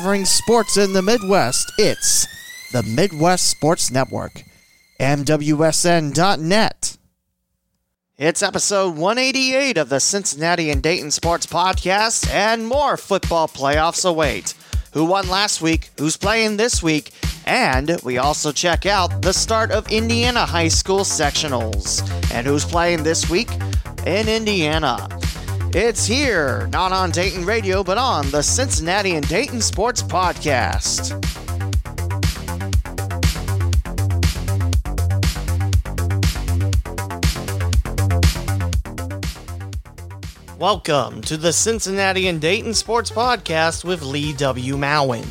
covering sports in the Midwest. It's the Midwest Sports Network, MWSN.net. It's episode 188 of the Cincinnati and Dayton Sports Podcast, and more football playoffs await. Who won last week? Who's playing this week? And we also check out the start of Indiana High School sectionals. And who's playing this week? In Indiana. It's here, not on Dayton Radio, but on the Cincinnati and Dayton Sports Podcast. Welcome to the Cincinnati and Dayton Sports Podcast with Lee W. Mowen.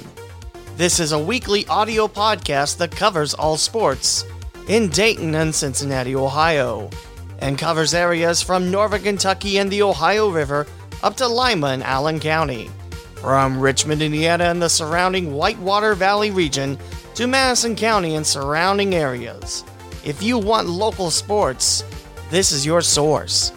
This is a weekly audio podcast that covers all sports in Dayton and Cincinnati, Ohio and covers areas from northern Kentucky and the Ohio River up to Lima and Allen County. From Richmond, Indiana and the surrounding Whitewater Valley region to Madison County and surrounding areas. If you want local sports, this is your source.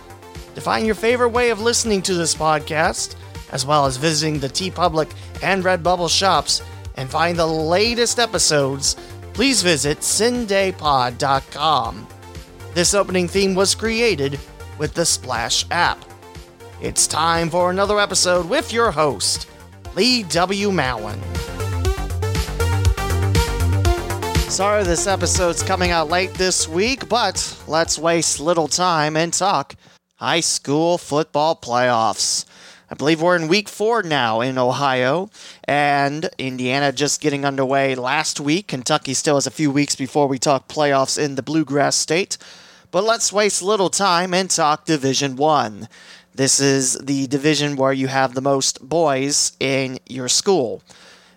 To find your favorite way of listening to this podcast, as well as visiting the TeePublic and Redbubble shops and find the latest episodes, please visit cindaypod.com. This opening theme was created with the Splash app. It's time for another episode with your host, Lee W. Mowen. Sorry this episode's coming out late this week, but let's waste little time and talk high school football playoffs. I believe we're in week four now in Ohio, and Indiana just getting underway last week. Kentucky still has a few weeks before we talk playoffs in the Bluegrass State. But let's waste little time and talk Division 1. This is the division where you have the most boys in your school.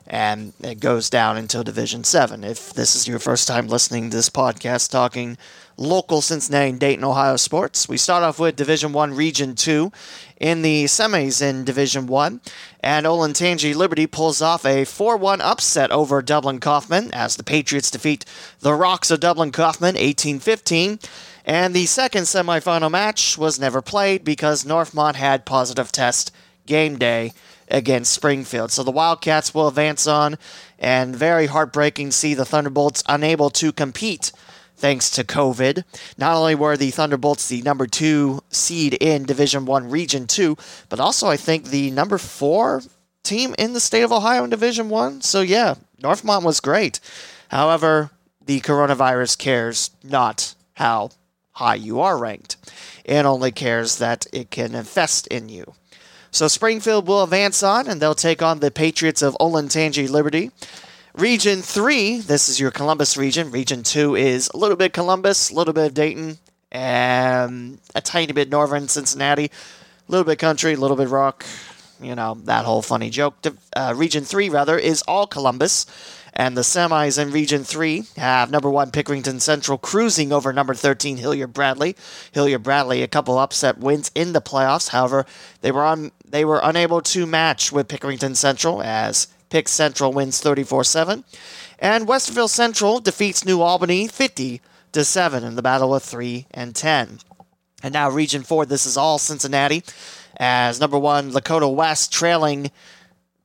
And it goes down until Division 7. If this is your first time listening to this podcast talking local Cincinnati and Dayton, Ohio sports, we start off with Division 1 Region 2 in the semis in Division 1. And Olentangy Liberty pulls off a 4 1 upset over Dublin Coffman as the Patriots defeat the Rocks of Dublin Coffman 18 15. And the second semifinal match was never played because Northmont had positive test game day against Springfield. So the Wildcats will advance on, and very heartbreaking to see the Thunderbolts unable to compete thanks to COVID. Not only were the Thunderbolts the number two seed in Division One Region Two, but also I think the number four team in the state of Ohio in Division One. So yeah, Northmont was great. However, the coronavirus cares not how high you are ranked. It only cares that it can infest in you. So Springfield will advance on, and they'll take on the Patriots of Olentangy Liberty. Region 3, this is your Columbus region. Region 2 is a little bit Columbus, a little bit of Dayton, and a tiny bit northern Cincinnati, a little bit country, a little bit rock, you know, that whole funny joke. Uh, region 3, rather, is all Columbus. And the semis in Region 3 have number 1 Pickerington Central cruising over number 13 Hilliard Bradley. Hilliard Bradley a couple upset wins in the playoffs. However, they were on they were unable to match with Pickerington Central as Pick Central wins 34-7 and Westerville Central defeats New Albany 50 to 7 in the battle of 3 and 10. And now Region 4 this is all Cincinnati as number 1 Lakota West trailing I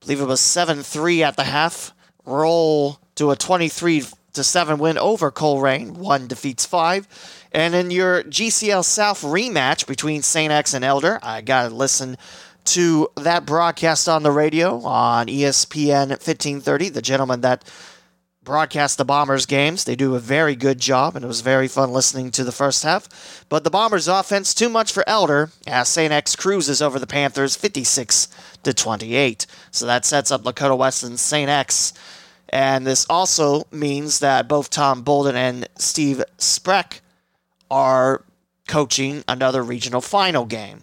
believe it was 7-3 at the half roll to a 23 to 7 win over Colerain. One defeats five. And in your GCL South rematch between St. X and Elder, I got to listen to that broadcast on the radio on ESPN 1530. The gentleman that broadcast the Bombers games, they do a very good job, and it was very fun listening to the first half. But the Bombers offense too much for Elder as St. X cruises over the Panthers 56 to 28. So that sets up Lakota West and St. X and this also means that both Tom Bolden and Steve Specht are coaching another regional final game.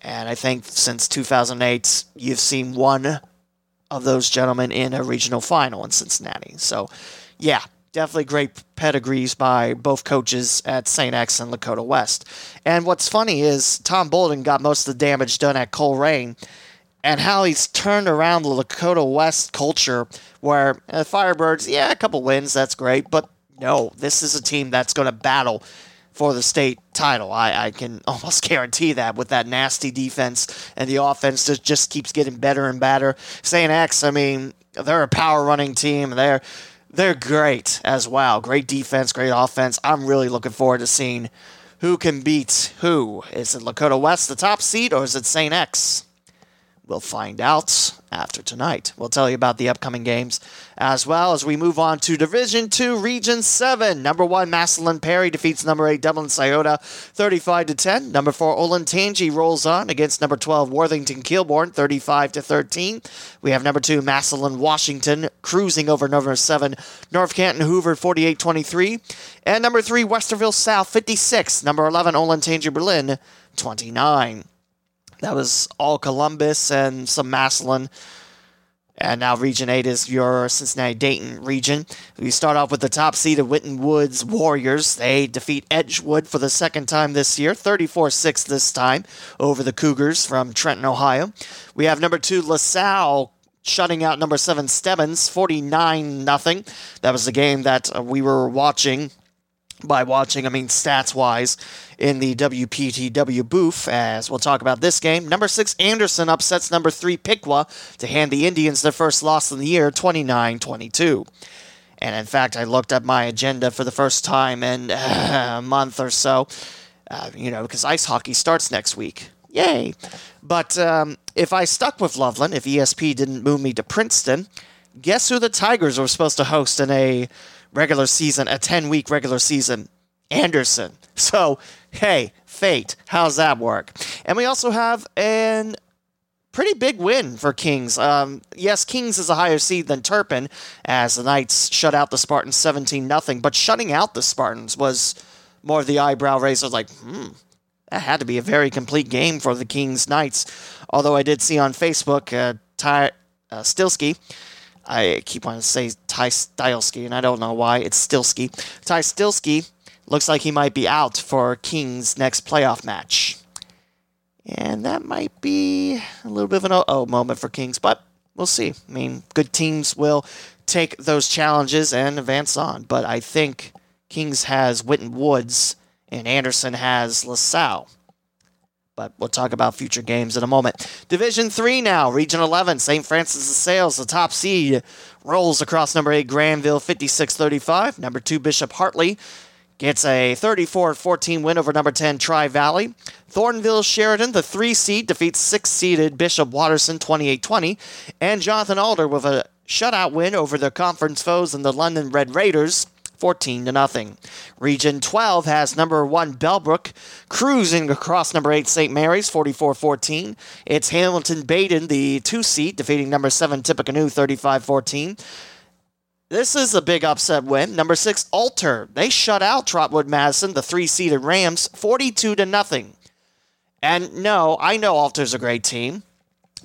And I think since 2008, you've seen one of those gentlemen in a regional final in Cincinnati. So, yeah, definitely great pedigrees by both coaches at St. X and Lakota West. And what's funny is Tom Bolden got most of the damage done at Colerain and how he's turned around the Lakota West culture where uh, Firebirds, yeah, a couple wins, that's great, but no, this is a team that's going to battle for the state title. I, I can almost guarantee that with that nasty defense and the offense that just keeps getting better and better. St. X, I mean, they're a power running team. They're they're great as well. Great defense, great offense. I'm really looking forward to seeing who can beat who. Is it Lakota West, the top seed, or is it St. X? We'll find out after tonight. We'll tell you about the upcoming games as well as we move on to Division 2, Region 7. Number 1, Massillon Perry defeats number 8, Dublin Scioto 35 to 10. Number 4, Olentangy rolls on against number 12, Worthington Kilbourne 35 to 13. We have number 2, Massillon Washington cruising over number 7, North Canton Hoover 48 23. And number 3, Westerville South 56. Number 11, Olentangy Berlin 29. That was all Columbus and some Massillon. And now Region 8 is your Cincinnati Dayton region. We start off with the top seed of Winton Woods Warriors. They defeat Edgewood for the second time this year, 34 6 this time over the Cougars from Trenton, Ohio. We have number two, LaSalle shutting out number seven, Stebbins, 49 0. That was the game that we were watching by watching, I mean stats wise, in the WPTW booth, as we'll talk about this game. Number six, Anderson upsets number three, Piqua, to hand the Indians their first loss of the year, 29 22. And in fact, I looked at my agenda for the first time in uh, a month or so, uh, you know, because ice hockey starts next week. Yay! But um, if I stuck with Loveland, if ESP didn't move me to Princeton, guess who the Tigers were supposed to host in a regular season, a 10 week regular season. Anderson. So, hey, fate. How's that work? And we also have an pretty big win for Kings. Um, yes, Kings is a higher seed than Turpin, as the Knights shut out the Spartans 17 0. But shutting out the Spartans was more of the eyebrow raiser. Like, hmm, that had to be a very complete game for the Kings Knights. Although I did see on Facebook, uh, Ty uh, Stilsky I keep wanting to say Ty Stylski, and I don't know why. It's Stilsky. Ty Stilsky looks like he might be out for King's next playoff match. And that might be a little bit of an oh moment for Kings, but we'll see. I mean, good teams will take those challenges and advance on, but I think Kings has Winton Woods and Anderson has LaSalle but we'll talk about future games in a moment. Division 3 now, Region 11, St. Francis of Sales, the top seed, rolls across number 8 Granville 56 35. Number 2 Bishop Hartley gets a 34 14 win over number 10 Tri Valley. Thornville Sheridan, the 3 seed, defeats 6 seeded Bishop Watterson 28 20. And Jonathan Alder with a shutout win over their conference foes in the London Red Raiders 14 to nothing. Region 12 has number 1 Bellbrook cruising across number 8 St. Mary's 44-14. It's Hamilton Badin the 2 seed, defeating number 7 Tippecanoe 35-14. This is a big upset win. Number 6 Alter, they shut out Trotwood Madison, the 3-seeded Rams 42 to nothing. And no, I know Alter's a great team,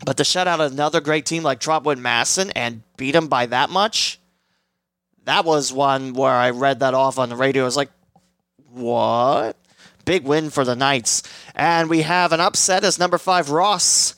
but to shut out another great team like Trotwood Madison and beat them by that much, that was one where I read that off on the radio. I was like, what? Big win for the Knights. And we have an upset as number five Ross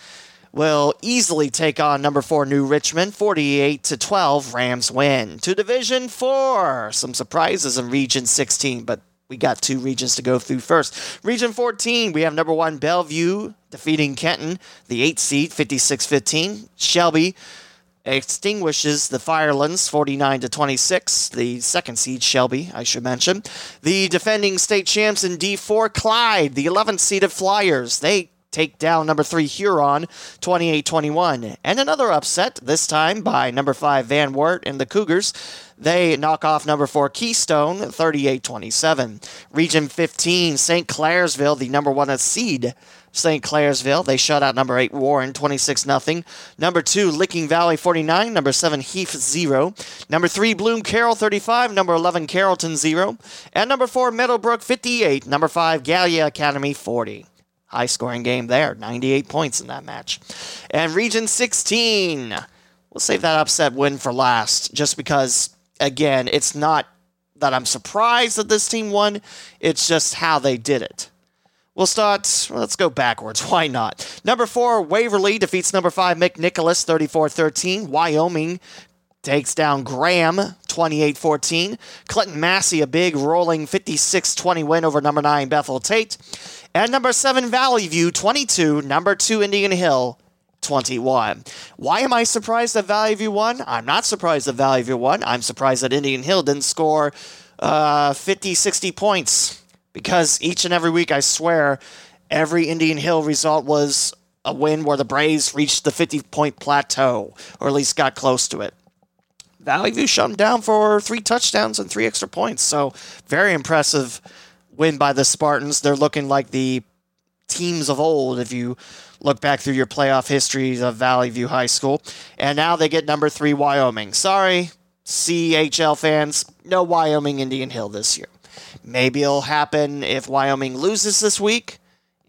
will easily take on number four New Richmond, 48 to 12. Rams win to Division Four. Some surprises in Region 16, but we got two regions to go through first. Region 14, we have number one Bellevue defeating Kenton, the eight seed, 56 15. Shelby extinguishes the Firelands 49 to 26. The second seed Shelby, I should mention. The defending state champs in D4 Clyde, the 11th seeded Flyers. They take down number 3 Huron 28-21. And another upset this time by number 5 Van Wert and the Cougars. They knock off number 4 Keystone 38-27. Region 15 St. Clairsville, the number 1 seed St. Clairsville. They shut out number 8 Warren 26 0. Number 2 Licking Valley 49. Number 7 Heath 0. Number 3 Bloom Carroll 35. Number 11 Carrollton 0. And number 4 Meadowbrook 58. Number 5 Gallia Academy 40. High scoring game there. 98 points in that match. And Region 16. We'll save that upset win for last just because, again, it's not that I'm surprised that this team won, it's just how they did it. We'll start, let's go backwards. Why not? Number four, Waverly defeats number five, McNicholas, 34 13. Wyoming takes down Graham 28 14. Clinton Massie, a big rolling 56 20 win over number 9 Bethel Tate. And number 7 Valley View 22, number 2 Indian Hill 21. Why am I surprised that Valley View won? I'm not surprised that Valley View won. I'm surprised that Indian Hill didn't score uh, 50, 60 points because each and every week, I swear, every Indian Hill result was a win where the Braves reached the 50 point plateau, or at least got close to it. Valley View shut them down for three touchdowns and three extra points. So, very impressive win by the Spartans. They're looking like the teams of old if you look back through your playoff history of Valley View High School. And now they get number three, Wyoming. Sorry, CHL fans, no Wyoming Indian Hill this year. Maybe it'll happen if Wyoming loses this week.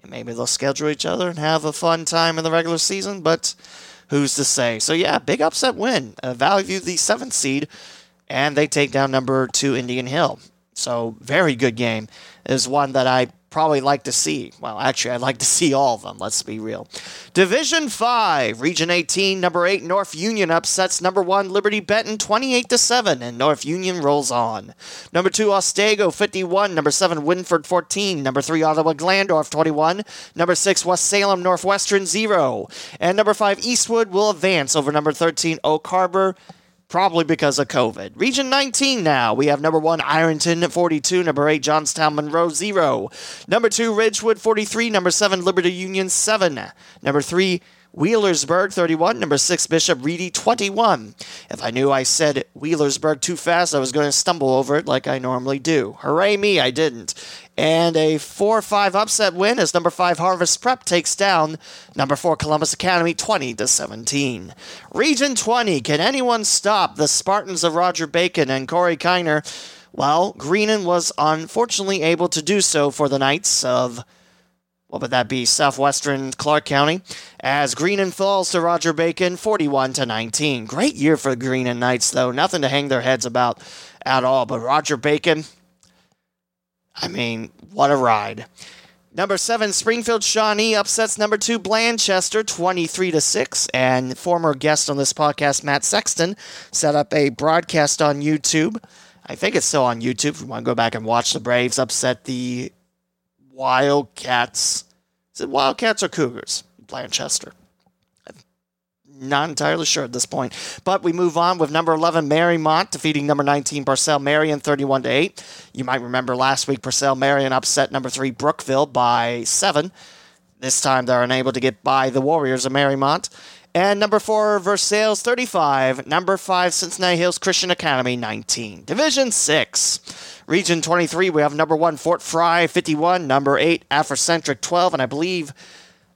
Maybe they'll schedule each other and have a fun time in the regular season, but who's to say? So, yeah, big upset win. Uh, Valley View, the seventh seed, and they take down number two Indian Hill. So, very good game. Is one that I probably like to see. Well, actually, I'd like to see all of them, let's be real. Division 5, Region 18, number 8 North Union upsets number 1 Liberty Benton 28 to 7 and North Union rolls on. Number 2 Otsego 51, number 7 Wynford 14, number 3 Ottawa Glandorf 21, number 6 West Salem Northwestern 0, and number 5 Eastwood will advance over number 13 Oak Harbor probably because of COVID. Region 19 now. We have number one Ironton 42, number eight Johnstown Monroe 0, number two Ridgewood 43, number seven Liberty Union 7, number three Wheelersburg 31, number 6 Bishop Ready 21. If I knew I said Wheelersburg too fast, I was going to stumble over it like I normally do. Hooray me, I didn't. And a 4 5 upset win as number 5 Harvest Prep takes down number 4 Columbus Academy 20 to 17. Region 20, can anyone stop the Spartans of Roger Bacon and Corey Kiner? Well, Greenon was unfortunately able to do so for the Knights of what would that be? Southwestern Clark County. As Greenon falls to Roger Bacon, 41 to 19. Great year for the and Knights, though. Nothing to hang their heads about at all. But Roger Bacon, I mean, what a ride. Number seven, Springfield Shawnee upsets number two Blanchester 23 to 6. And former guest on this podcast, Matt Sexton, set up a broadcast on YouTube. I think it's still on YouTube. If you want to go back and watch the Braves upset the Wildcats. Is it Wildcats or Cougars? Blanchester. not entirely sure at this point. But we move on with number 11 Marymount defeating number 19 Purcell Marian 31 to 8. You might remember last week Purcell Marian upset number 3 Brookville by 7. This time they're unable to get by the Warriors of Marymount. And number 4 Versailles 35, number 5 Cincinnati Hills Christian Academy 19. Division 6. Region 23, we have number one, Fort Frye 51, number eight, Afrocentric 12, and I believe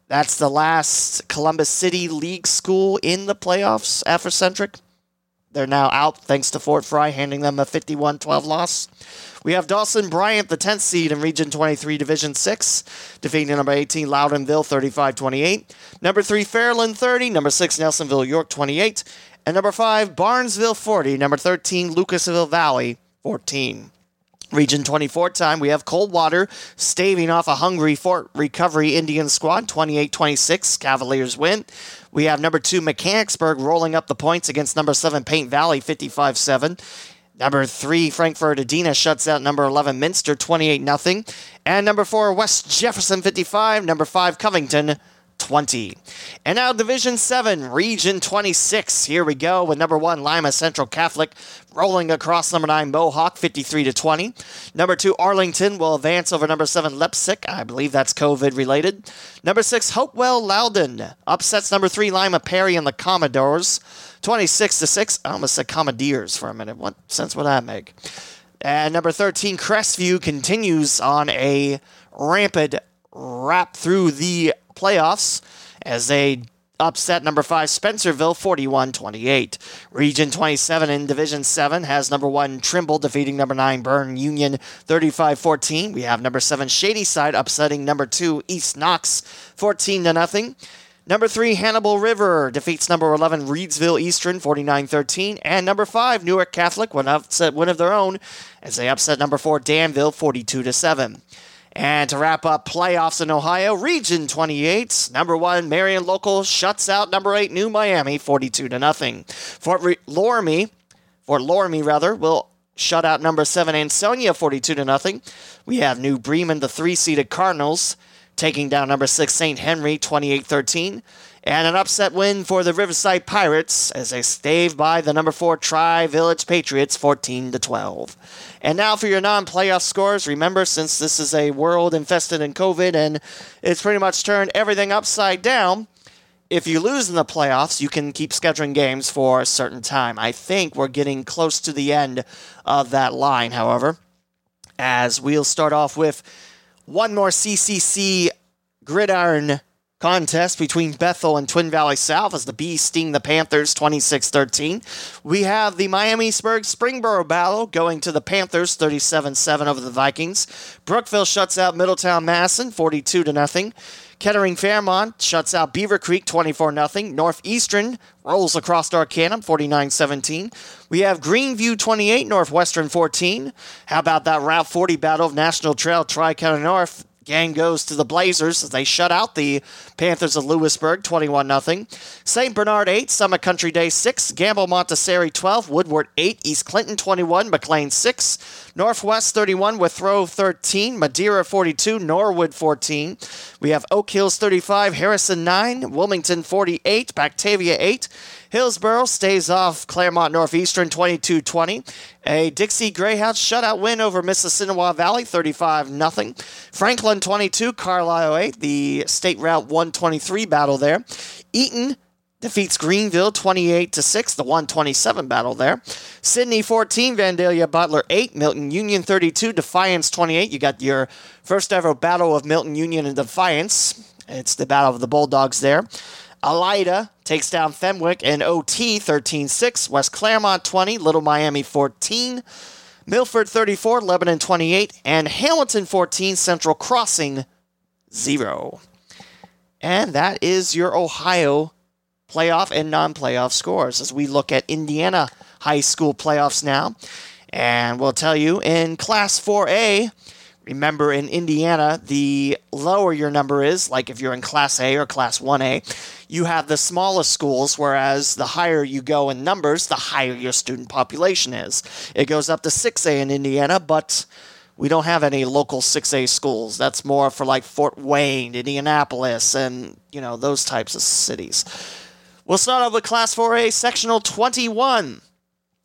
that's the last Columbus City League school in the playoffs, Afrocentric. They're now out thanks to Fort Frye handing them a 51 12 loss. We have Dawson Bryant, the 10th seed in Region 23, Division 6, defeating number 18, Loudonville 35 28. Number 3, Fairland 30. Number 6, Nelsonville York 28. And number 5, Barnesville 40. Number 13, Lucasville Valley 14. Region 24 time, we have Coldwater staving off a hungry Fort Recovery Indian squad, 28 26. Cavaliers win. We have number two, Mechanicsburg, rolling up the points against number seven, Paint Valley, 55 7. Number three, Frankfort Adena shuts out number 11, Minster, 28 0. And number four, West Jefferson, 55. Number five, Covington, 20. And now Division 7, Region 26. Here we go with number 1 Lima Central Catholic rolling across number 9 Mohawk 53 to 20. Number 2 Arlington will advance over number 7 Leipsic. I believe that's COVID related. Number 6 Hopewell Loudon upsets number 3 Lima Perry and the Commodores 26 to 6. I almost said Commodores for a minute. What sense would that make? And number 13 Crestview continues on a rampant wrap through the playoffs as they upset number 5 Spencerville 41-28. Region 27 in Division 7 has number 1 Trimble defeating number 9 Berne Union 35-14. We have number 7 Shadyside upsetting number 2 East Knox 14 to nothing. Number 3 Hannibal River defeats number 11 Reedsville Eastern 49-13 and number 5 Newark Catholic will upset win of their own as they upset number 4 Danville 42 to 7. And to wrap up playoffs in Ohio, Region 28, number one Marion Local shuts out number eight New Miami 42 to nothing. Fort Re- Loramie, Fort Loramie rather, will shut out number seven Ansonia 42 to nothing. We have New Bremen, the three-seeded Cardinals, taking down number 6 St. Henry 28-13 and an upset win for the Riverside Pirates as they stave by the number 4 Tri Village Patriots 14 to 12. And now for your non-playoff scores. Remember since this is a world infested in COVID and it's pretty much turned everything upside down, if you lose in the playoffs, you can keep scheduling games for a certain time. I think we're getting close to the end of that line, however, as we'll start off with one more CCC gridiron contest between Bethel and Twin Valley South as the Bees sting the Panthers 26 13. We have the Miamisburg Springboro battle going to the Panthers 37 7 over the Vikings. Brookville shuts out Middletown Madison 42 0. Kettering Fairmont shuts out Beavercreek 24 0. Northeastern rolls across Arcanum 49 17. We have Greeneview 28, Northwestern 14. How about that Route 40 battle of National Trail Tri County North? Gang goes to the Blazers as they shut out the Panthers of Lewisburg 21 0. St. Bernard 8, Summit Country Day 6, Gamble Montessori 12, Woodward 8, East Clinton 21, McLean 6, Northwest 31, Withrow 13, Madeira 42, Norwood 14. We have Oak Hills 35, Harrison 9, Wilmington 48, Batavia 8, Hillsboro stays off Clermont Northeastern 22 20. A Dixie Greyhounds shutout win over Mississinawa Valley 35 0. Franklin 22, Carlisle 8. The State Route 123 battle there. Eaton defeats Greenville 28 to 6, the 127 battle there. Sidney 14, Vandalia Butler 8, Milton Union 32, Defiance 28. You got your first ever battle of Milton Union and Defiance. It's the battle of the Bulldogs there. Elida takes down Fenwick in OT 13 6. West Clermont 20. Little Miami 14. Milford 34. Lebanon 28. And Hamilton 14. Central Crossing 0. And that is your Ohio playoff and non playoff scores as we look at Indiana high school playoffs now. And we'll tell you in Class 4A, Remember, in Indiana, the lower your number is, like if you're in Class A or Class 1A, you have the smallest schools, whereas the higher you go in numbers, the higher your student population is. It goes up to 6A in Indiana, but we don't have any local 6A schools. That's more for like Fort Wayne, Indianapolis, and, you know, those types of cities. We'll start off with Class 4A, Sectional 21,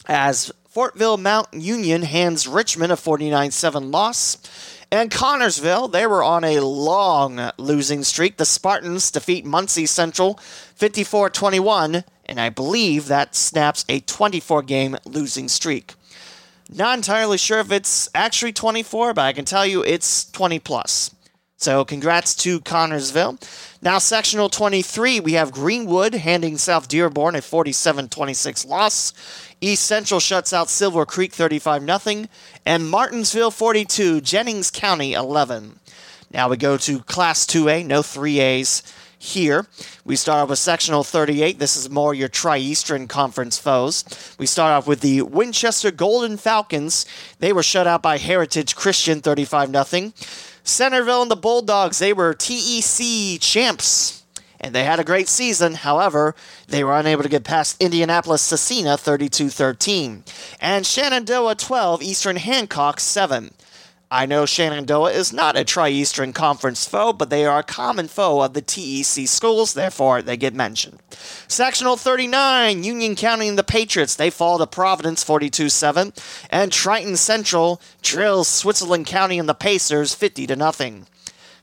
as Fortville Mount Vernon hands Richmond a 49 7 loss. And Connersville, they were on a long losing streak. The Spartans defeat Muncie Central 54 21, and I believe that snaps a 24 game losing streak. Not entirely sure if it's actually 24, but I can tell you it's 20 plus. So congrats to Connersville. Now, sectional 23, we have Greenwood handing South Dearborn a 47 26 loss. East Central shuts out Silver Creek 35 0. And Martinsville 42, Jennings County 11. Now we go to Class 2A, no 3As here. We start off with sectional 38. This is more your Tri Eastern Conference foes. We start off with the Winchester Golden Falcons. They were shut out by Heritage Christian 35 0. Centerville and the Bulldogs, they were TEC champs. And they had a great season. However, they were unable to get past Indianapolis Scecina 32 13. And Shenandoah 12, Eastern Hancock 7. I know Shenandoah is not a Tri Eastern Conference foe, but they are a common foe of the TEC schools, therefore they get mentioned. Sectional 39, Union County and the Patriots, they fall to Providence 42 7. And Triton Central drills Switzerland County and the Pacers 50 to nothing.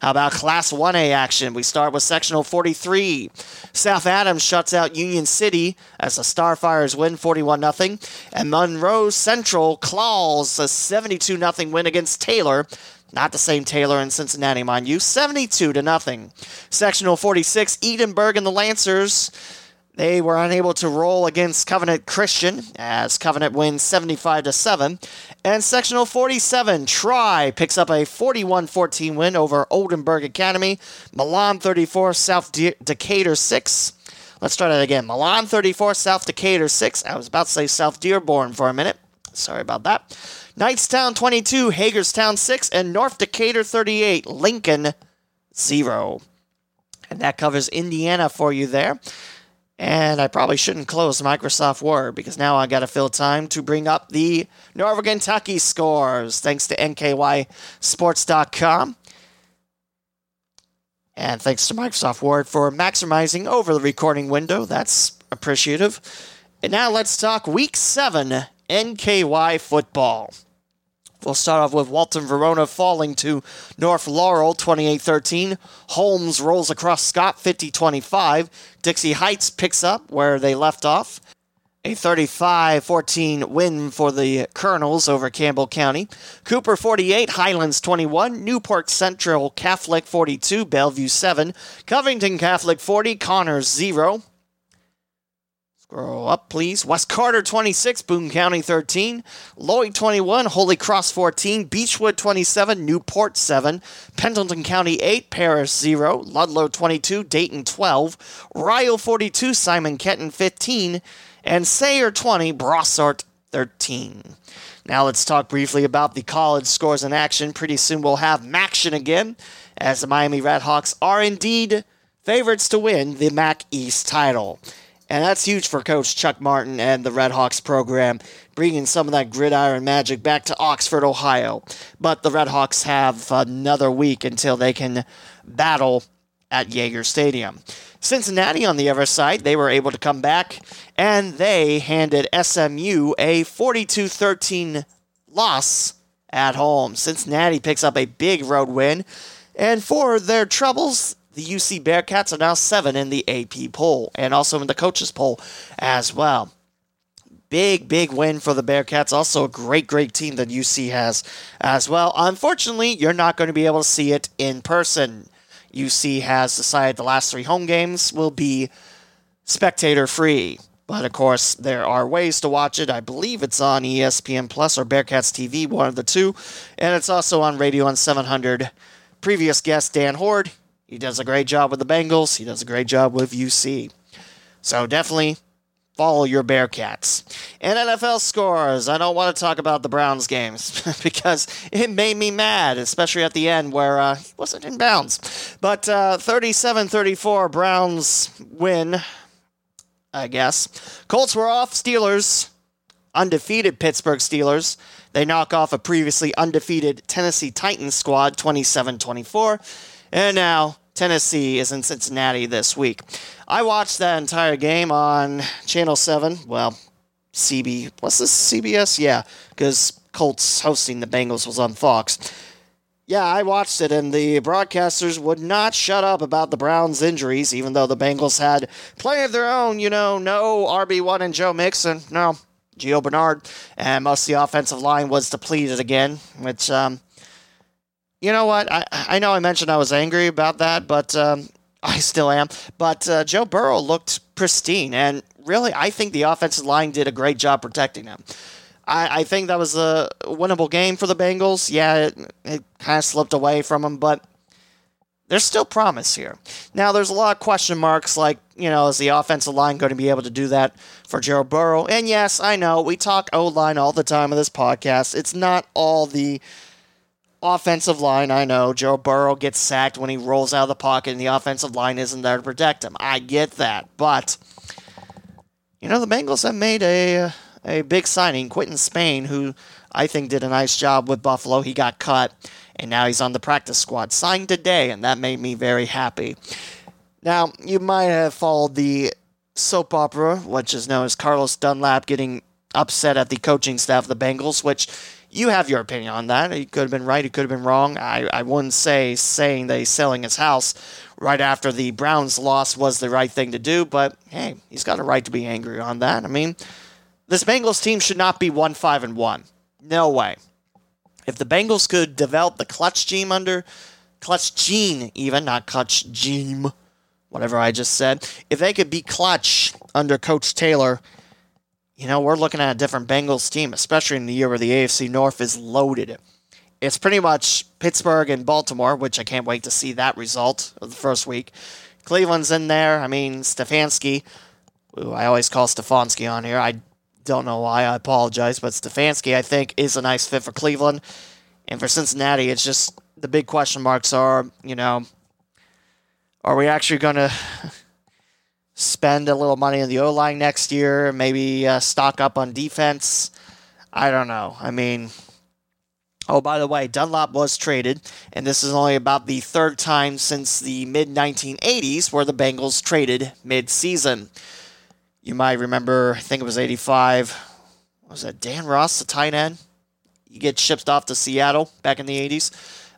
How about Class 1A action? We start with Sectional 43. South Adams shuts out Union City as the Starfires win 41 0. And Monroe Central claws a 72 0 win against Taylor. Not the same Taylor in Cincinnati, mind you. 72 to nothing. Sectional 46, Edinburgh and the Lancers they were unable to roll against Covenant Christian as Covenant wins 75 to 7. And sectional 47, Tri picks up a 41-14 win over Oldenburg Academy. Milan 34, South De- Decatur 6. Let's try that again. Milan 34, South Decatur 6. I was about to say South Dearborn for a minute. Sorry about that. Knightstown 22, Hagerstown 6, and North Decatur 38, Lincoln 0. And that covers Indiana for you there. And I probably shouldn't close Microsoft Word because now I got to fill time to bring up the Northern Kentucky scores thanks to NKYSports.com. And thanks to Microsoft Word for maximizing over the recording window. That's appreciative. And now let's talk Week 7 NKY football. We'll start off with Walton Verona falling to North Laurel 28 13. Holmes rolls across Scott 50 25. Dixie Heights picks up where they left off. A 35 14 win for the Colonels over Campbell County. Cooper 48, Highlands 21, Newport Central Catholic 42, Bellevue 7, Covington Catholic 40, Connors 0. Scroll up, please. West Carter 26, Boone County 13, Lloyd 21, Holy Cross 14, Beechwood 27, Newport 7, Pendleton County 8, Paris 0, Ludlow 22, Dayton 12, Ryle 42, Simon Kenton 15, and Sayre 20, Brossart 13. Now let's talk briefly about the college scores in action. Pretty soon we'll have MACtion again, as the Miami Redhawks are indeed favorites to win the MAC East title. And that's huge for Coach Chuck Martin and the Redhawks program, bringing some of that gridiron magic back to Oxford, Ohio. But the Redhawks have another week until they can battle at Yager Stadium. Cincinnati, on the other side, they were able to come back and they handed SMU a 42 13 loss at home. Cincinnati picks up a big road win, and for their troubles, the UC Bearcats are now seven in the AP poll and also in the coaches poll as well. Big, big win for the Bearcats. Also, a great, great team that UC has as well. Unfortunately, you're not going to be able to see it in person. UC has decided the last three home games will be spectator free. But of course, there are ways to watch it. I believe it's on ESPN Plus or Bearcats TV, one of the two. And it's also on Radio on 700. Previous guest, Dan Hoard, he does a great job with the Bengals. He does a great job with UC. So definitely follow your Bearcats. And NFL scores. I don't want to talk about the Browns games because it made me mad, especially at the end where uh, he wasn't in bounds. But 37 uh, 34, Browns win, I guess. Colts were off. Steelers, undefeated Pittsburgh Steelers. They knock off a previously undefeated Tennessee Titans squad 27 24. And now Tennessee is in Cincinnati this week. I watched that entire game on Channel 7. Well, CB. What's this? CBS? Yeah, because Colts hosting the Bengals was on Fox. Yeah, I watched it, and the broadcasters would not shut up about the Browns' injuries, even though the Bengals had plenty of their own. You know, no RB1 and Joe Mixon, no Gio Bernard, and most of the offensive line was depleted again, which um, you know what? I, I know I mentioned I was angry about that, but um, I still am. But uh, Joe Burrow looked pristine, and really, I think the offensive line did a great job protecting him. I, I think that was a winnable game for the Bengals. Yeah, it, it kind of slipped away from them, but there's still promise here. Now, there's a lot of question marks like, you know, is the offensive line going to be able to do that for Joe Burrow? And yes, I know we talk O line all the time on this podcast. It's not all the offensive line, I know Joe Burrow gets sacked when he rolls out of the pocket and the offensive line isn't there to protect him. I get that. But, you know, the Bengals have made a, a big signing. Quinton Spain, who I think did a nice job with Buffalo, he got cut, and now he's on the practice squad. Signed today, and that made me very happy. Now, you might have followed the soap opera, which is known as Carlos Dunlap getting upset at the coaching staff of the Bengals, which you have your opinion on that. He could have been right. He could have been wrong. I, I wouldn't say saying that he's selling his house right after the Browns loss was the right thing to do, but hey, he's got a right to be angry on that. I mean, this Bengals team should not be 1 5 and 1. No way. If the Bengals could develop the clutch gene under clutch gene, even, not clutch gene, whatever I just said, if they could be clutch under Coach Taylor, you know, we're looking at a different Bengals team, especially in the year where the AFC North is loaded. It's pretty much Pittsburgh and Baltimore, which I can't wait to see that result of the first week. Cleveland's in there. I mean, Stefanski, I always call Stefanski on here. I don't know why. I apologize, but Stefanski, I think, is a nice fit for Cleveland. And for Cincinnati, it's just the big question marks are, you know, are we actually going to spend a little money on the O line next year, maybe uh, stock up on defense. I don't know. I mean, Oh, by the way, Dunlap was traded, and this is only about the third time since the mid 1980s where the Bengals traded mid season. You might remember, I think it was 85. Was that Dan Ross, the tight end? He gets shipped off to Seattle back in the 80s.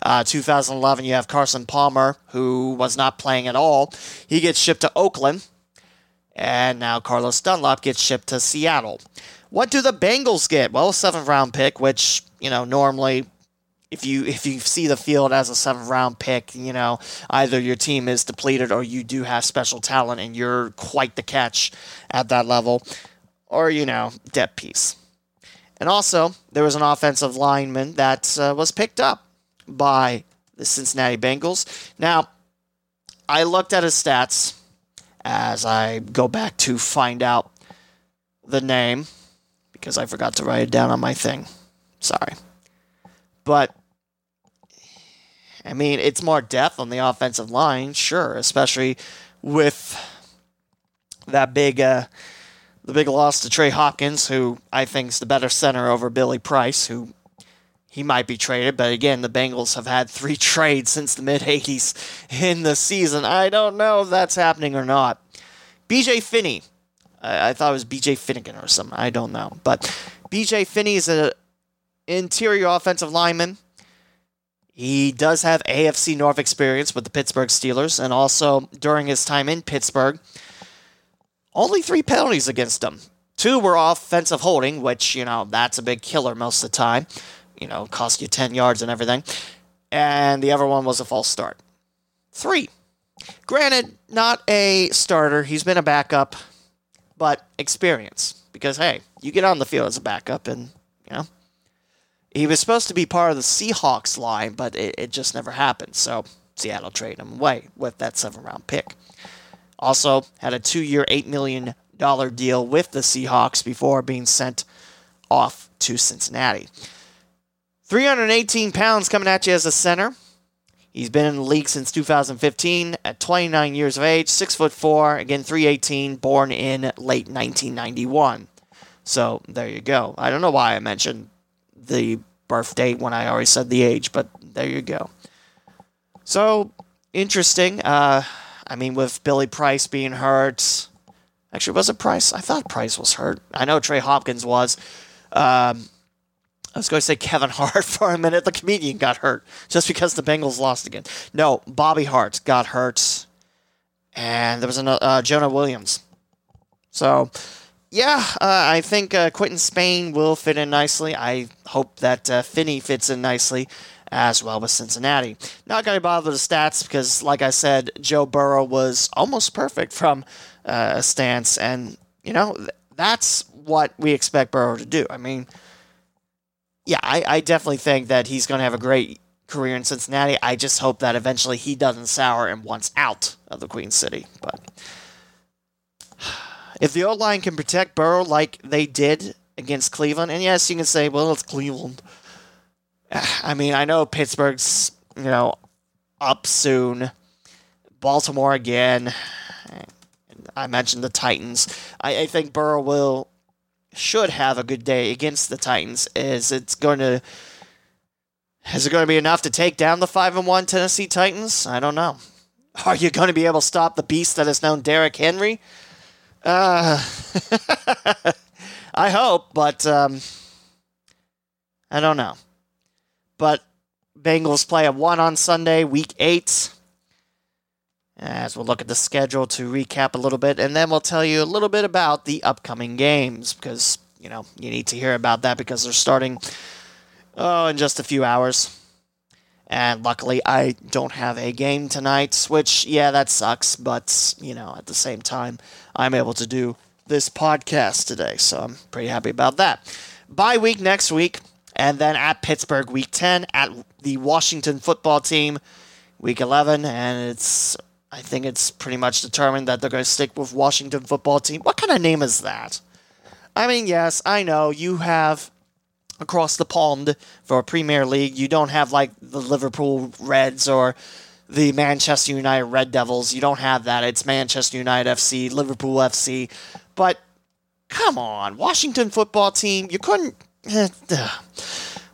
Uh, 2011, you have Carson Palmer, who was not playing at all. He gets shipped to Oakland. And now Carlos Dunlap gets shipped to Seattle. What do the Bengals get? Well, a seventh round pick, which, you know, normally if you if you see the field as a seventh round pick, you know, either your team is depleted or you do have special talent and you're quite the catch at that level. Or, you know, depth piece. And also, there was an offensive lineman that uh, was picked up by the Cincinnati Bengals. Now, I looked at his stats as I go back to find out the name because I forgot to write it down on my thing. Sorry. But, I mean, it's more depth on the offensive line, sure, especially with that big. Uh, the big loss to Trey Hopkins, who I think is the better center over Billy Price, who he might be traded. But again, the Bengals have had three trades since the mid 80s in the season. I don't know if that's happening or not. BJ Finney. I, I thought it was BJ Finnegan or something. I don't know. But BJ Finney is an interior offensive lineman. He does have AFC North experience with the Pittsburgh Steelers and also during his time in Pittsburgh only three penalties against him. Two were offensive holding, which, you know, that's a big killer most of the time. You know, cost you 10 yards and everything. And the other one was a false start. Three. Granted, not a starter. He's been a backup, but experience. Because, hey, you get on the field as a backup, and, you know, he was supposed to be part of the Seahawks line, but it, it just never happened. So Seattle traded him away with that seven round pick. Also, had a two year, $8 million deal with the Seahawks before being sent off to Cincinnati. 318 pounds coming at you as a center. He's been in the league since 2015 at 29 years of age, 6 foot 4, again 318, born in late 1991. So there you go. I don't know why I mentioned the birth date when I already said the age, but there you go. So interesting. Uh, I mean, with Billy Price being hurt. Actually, was it Price? I thought Price was hurt. I know Trey Hopkins was. Um, I was going to say Kevin Hart for a minute. The comedian got hurt just because the Bengals lost again. No, Bobby Hart got hurt, and there was another uh, Jonah Williams. So, yeah, uh, I think uh, Quinton Spain will fit in nicely. I hope that uh, Finney fits in nicely as well with Cincinnati. Not going to bother the stats because, like I said, Joe Burrow was almost perfect from uh, a stance, and you know that's what we expect Burrow to do. I mean, yeah, I, I definitely think that he's going to have a great career in Cincinnati. I just hope that eventually he doesn't sour and wants out of the Queen City. But if the O line can protect Burrow like they did against Cleveland, and yes, you can say, well, it's Cleveland. I mean, I know Pittsburgh's, you know, up soon. Baltimore again. I mentioned the Titans. I, I think Burrow will should have a good day against the Titans. Is it's going to is it going to be enough to take down the five and one Tennessee Titans? I don't know. Are you going to be able to stop the beast that is known Derrick Henry? Uh, I hope, but um, I don't know. But Bengals play a 1 on Sunday, week 8. As we'll look at the schedule to recap a little bit, and then we'll tell you a little bit about the upcoming games because, you know, you need to hear about that because they're starting, oh, in just a few hours. And luckily, I don't have a game tonight, which, yeah, that sucks, but, you know, at the same time, I'm able to do this podcast today, so I'm pretty happy about that. Bye week next week and then at Pittsburgh week 10 at the Washington football team week 11 and it's I think it's pretty much determined that they're going to stick with Washington football team. What kind of name is that? I mean, yes, I know you have across the pond for Premier League, you don't have like the Liverpool Reds or the Manchester United Red Devils. You don't have that. It's Manchester United FC, Liverpool FC. But come on, Washington football team, you couldn't eh,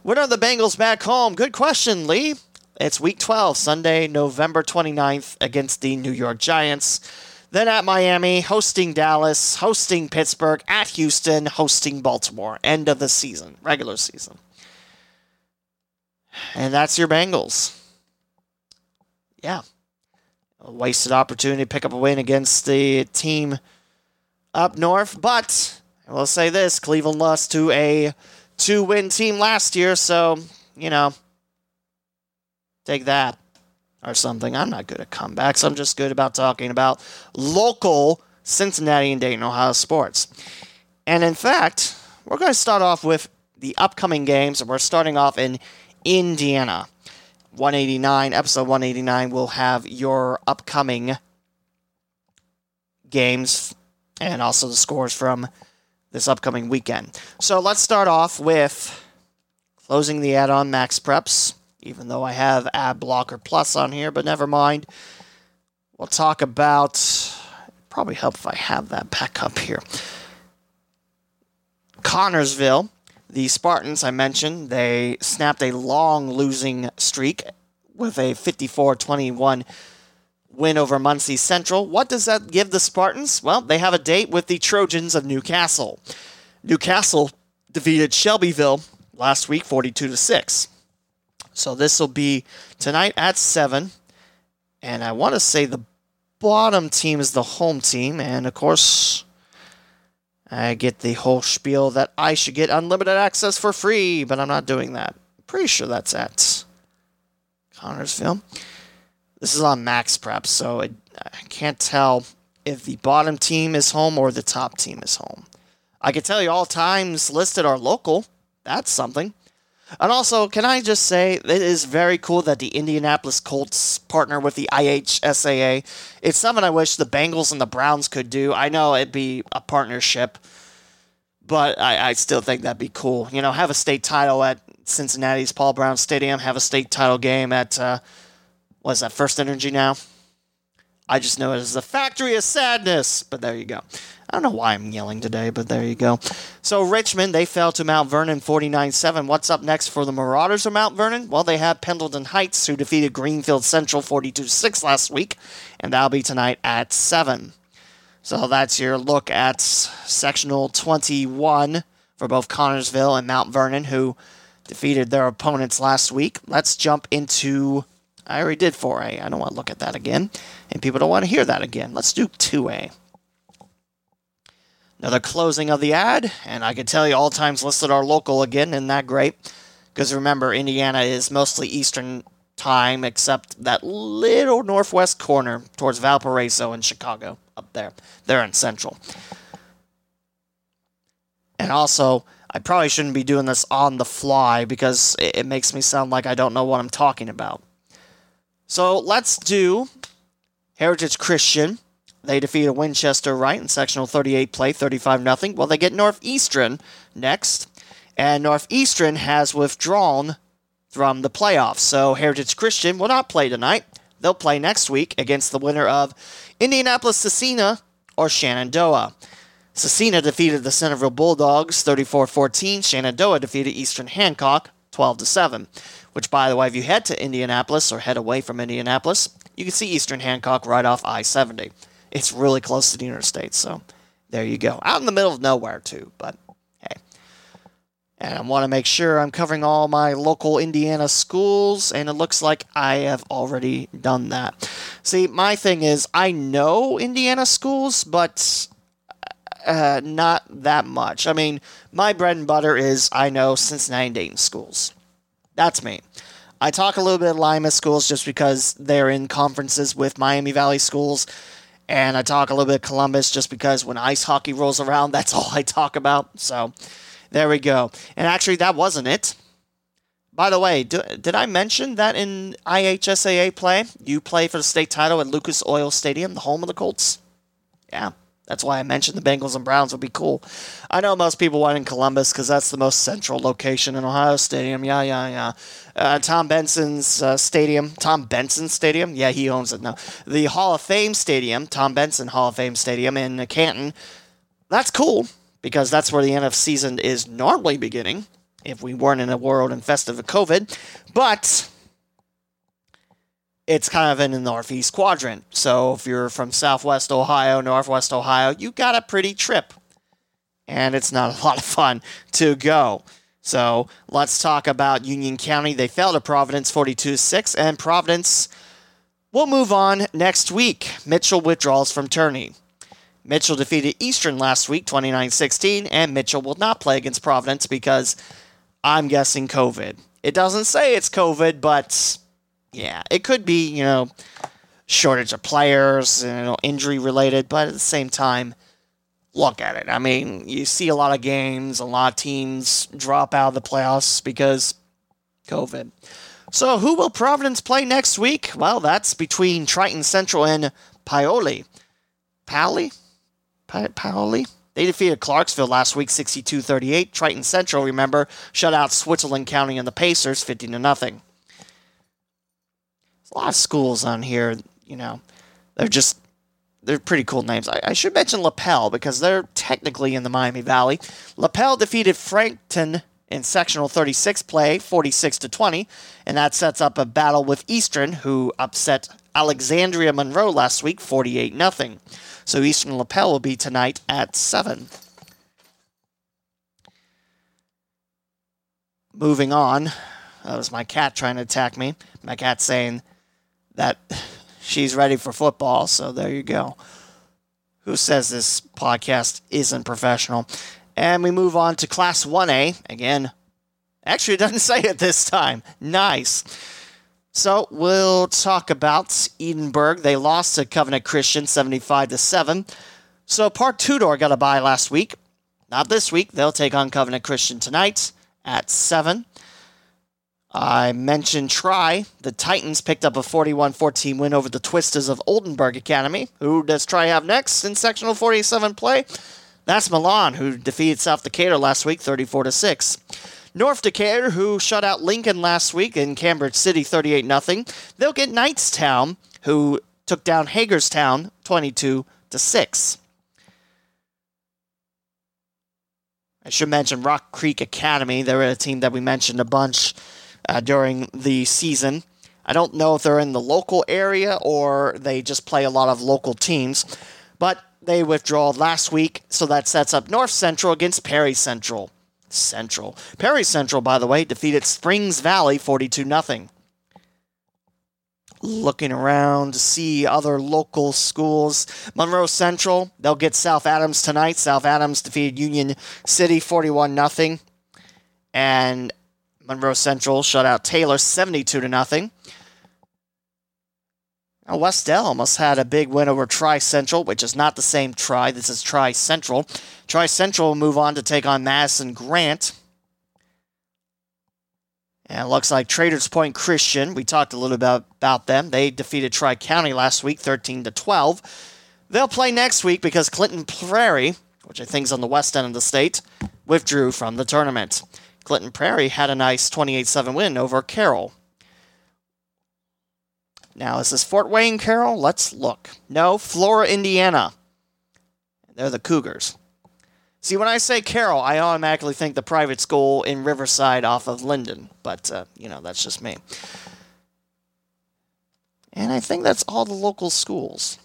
When are the Bengals back home? Good question, Lee. It's week 12, Sunday, November 29th, against the New York Giants. Then at Miami, hosting Dallas, hosting Pittsburgh, at Houston, hosting Baltimore. End of the season, regular season. And that's your Bengals. Yeah. A wasted opportunity to pick up a win against the team up north. But I will say this Cleveland lost to a two win team last year, so, you know, take that or something. I'm not good at comebacks. I'm just good about talking about local Cincinnati and Dayton, Ohio sports. And in fact, we're going to start off with the upcoming games, we're starting off in Indiana. 189, episode 189, will have your upcoming games and also the scores from this upcoming weekend. So let's start off with closing the ad on MaxPreps, even though I have Ad Blocker Plus on here, but never mind. We'll talk about. Probably help if I have that back up here. Connersville the Spartans, I mentioned, they snapped a long losing streak with a 54 21 win over Muncie Central. What does that give the Spartans? Well, they have a date with the Trojans of Newcastle. Newcastle defeated Shelbyville last week 42 to 6. So this will be tonight at 7. And I want to say the bottom team is the home team. And of course, I get the whole spiel that I should get unlimited access for free, but I'm not doing that. Pretty sure that's at Connersville. This is on Max Prep, so it, I can't tell if the bottom team is home or the top team is home. I can tell you all times listed are local. That's something. And also, can I just say, it is very cool that the Indianapolis Colts partner with the IHSAA. It's something I wish the Bengals and the Browns could do. I know it'd be a partnership, but I, I still think that'd be cool. You know, have a state title at Cincinnati's Paul Brown Stadium, have a state title game at, uh, what is that, First Energy now? I just know it as the factory of sadness, but there you go. I don't know why I'm yelling today, but there you go. So Richmond, they fell to Mount Vernon 49-7. What's up next for the Marauders of Mount Vernon? Well, they have Pendleton Heights, who defeated Greenfield Central 42-6 last week, and that'll be tonight at 7. So that's your look at sectional 21 for both Connersville and Mount Vernon, who defeated their opponents last week. Let's jump into. I already did 4A. I don't want to look at that again, and people don't want to hear that again. Let's do 2A. Another closing of the ad, and I can tell you all times listed are local again, isn't that great? Because remember, Indiana is mostly Eastern time, except that little northwest corner towards Valparaiso and Chicago up there. They're in Central. And also, I probably shouldn't be doing this on the fly because it makes me sound like I don't know what I'm talking about. So let's do Heritage Christian they defeated Winchester right in sectional 38 play 35 0. Well, they get Northeastern next, and Northeastern has withdrawn from the playoffs. So Heritage Christian will not play tonight. They'll play next week against the winner of Indianapolis Scecina or Shenandoah. Scecina defeated the Centerville Bulldogs 34 14. Shenandoah defeated Eastern Hancock 12 7. Which, by the way, if you head to Indianapolis or head away from Indianapolis, you can see Eastern Hancock right off I 70. It's really close to the interstate, so there you go. Out in the middle of nowhere, too, but hey. And I want to make sure I'm covering all my local Indiana schools, and it looks like I have already done that. See, my thing is, I know Indiana schools, but uh, not that much. I mean, my bread and butter is I know Cincinnati Dayton schools. That's me. I talk a little bit of Lima schools just because they're in conferences with Miami Valley schools and I talk a little bit of Columbus just because when ice hockey rolls around, that's all I talk about. So there we go. And actually, that wasn't it. By the way, do, did I mention that in IHSAA play, you play for the state title at Lucas Oil Stadium, the home of the Colts? Yeah. That's why I mentioned the Bengals and Browns would be cool. I know most people want in Columbus because that's the most central location in Ohio Stadium. Yeah, yeah, yeah. Uh, Tom Benson's uh, stadium, Tom Benson Stadium. Yeah, he owns it now. The Hall of Fame Stadium, Tom Benson Hall of Fame Stadium in Canton. That's cool because that's where the NFL season is normally beginning. if we weren't in a world infested with COVID. But it's kind of in the northeast quadrant. So if you're from southwest Ohio, northwest Ohio, you got a pretty trip. And it's not a lot of fun to go. So let's talk about Union County. They fell to Providence 42 6, and Providence will move on next week. Mitchell withdraws from tourney. Mitchell defeated Eastern last week 29 16, and Mitchell will not play against Providence because I'm guessing COVID. It doesn't say it's COVID, but yeah, it could be, you know, shortage of players, you know, injury related, but at the same time, look at it. I mean, you see a lot of games, a lot of teams drop out of the playoffs because COVID. So, who will Providence play next week? Well, that's between Triton Central and Paoli. Paoli? Paoli? They defeated Clarksville last week 62 38. Triton Central, remember, shut out Switzerland County and the Pacers 50 to nothing. There's a lot of schools on here, you know, they're just they're pretty cool names. I, I, should mention Lapel because they're technically in the Miami Valley. Lapel defeated Frankton in sectional 36 play 46 to 20, and that sets up a battle with Eastern, who upset Alexandria Monroe last week 48 0. So Eastern Lapel will be tonight at 7. Moving on. That was my cat trying to attack me. My cat saying that she's ready for football. So there you go. Who says this podcast isn't professional? And we move on to Class 1A. Again, actually, it doesn't say it this time. Nice. So we'll talk about Edinburgh. They lost to Covenant Christian 75 to 7. So Park Tudor got a bye last week. Not this week. They'll take on Covenant Christian tonight at 7. I mentioned Tri. The Titans picked up a 41 14 win over the Twisters of Oldenburg Academy. Who does Tri have next in sectional 47 play? That's Milan, who defeated South Decatur last week 34 6. North Decatur, who shut out Lincoln last week in Cambridge City 38 0. They'll get Knightstown, who took down Hagerstown 22 6. I should mention Rock Creek Academy. They're a team that we mentioned a bunch uh, during the season. I don't know if they're in the local area or they just play a lot of local teams, but they withdraw last week, so that sets up North Central against Perry Central. Central. Perry Central, by the way, defeated Springs Valley 42 0. Looking around to see other local schools. Monroe Central, they'll get South Adams tonight. South Adams defeated Union City 41 0. And Monroe Central shut out Taylor 72 to nothing. Now, West almost had a big win over Tri Central, which is not the same Tri. This is Tri Central. Tri Central will move on to take on Madison Grant. And it looks like Traders Point Christian, we talked a little bit about them. They defeated Tri County last week, 13 to 12. They'll play next week because Clinton Prairie, which I think is on the west end of the state, withdrew from the tournament. Clinton Prairie had a nice 28 7 win over Carroll. Now, is this Fort Wayne Carroll? Let's look. No, Flora, Indiana. They're the Cougars. See, when I say Carroll, I automatically think the private school in Riverside off of Linden, but, uh, you know, that's just me. And I think that's all the local schools.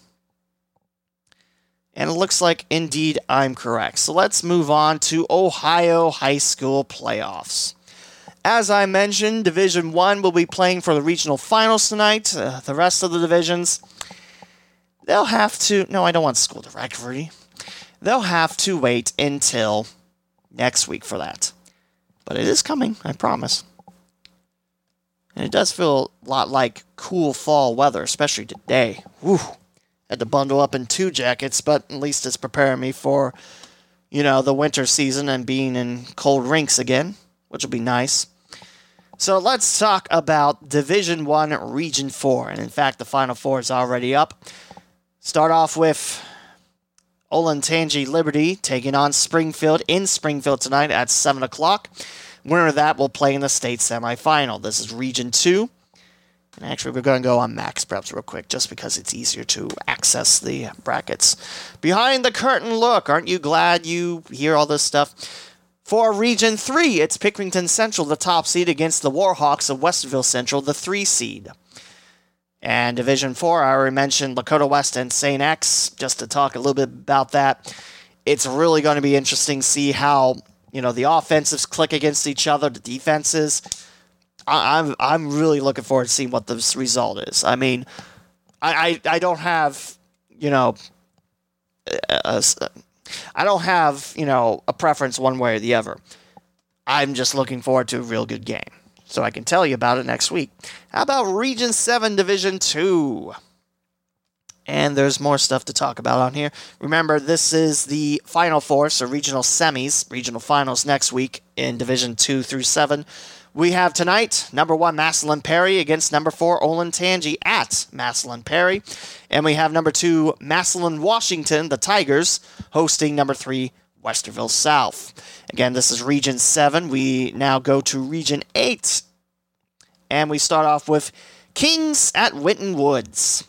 And it looks like indeed I'm correct. So let's move on to Ohio High School playoffs. As I mentioned, Division 1 will be playing for the regional finals tonight. Uh, the rest of the divisions, they'll have to. No, I don't want school directory. They'll have to wait until next week for that. But it is coming, I promise. And it does feel a lot like cool fall weather, especially today. Woo had to bundle up in two jackets, but at least it's preparing me for, you know, the winter season and being in cold rinks again, which will be nice. So let's talk about Division One, Region Four, and in fact, the Final Four is already up. Start off with Olentangy Liberty taking on Springfield in Springfield tonight at seven o'clock. Winner of that will play in the state semifinal. This is Region Two. And actually, we're going to go on MaxPreps real quick, just because it's easier to access the brackets. Behind the curtain look. Aren't you glad you hear all this stuff? For Region 3, it's Pickerington Central, the top seed, against the Warhawks of Westerville Central, the 3 seed. And Division 4, I already mentioned Lakota West and St. X, just to talk a little bit about that. It's really going to be interesting to see how, you know, the offensives click against each other, the defenses. I, am I'm, I'm really looking forward to seeing what this result is. I mean, I, I, I don't have, you know, a, a, I don't have, you know, a preference one way or the other. I'm just looking forward to a real good game. So I can tell you about it next week. How about Region 7 Division 2? And there's more stuff to talk about on here. Remember, this is the Final Four, so regional semis, regional finals next week in Division 2 through 7. We have tonight number one Massillon Perry against number four Olentangy at Massillon Perry. And we have number two Massillon Washington, the Tigers, hosting number three Westerville South. Again, this is Region 7. We now go to Region 8. And we start off with Kings at Winton Woods.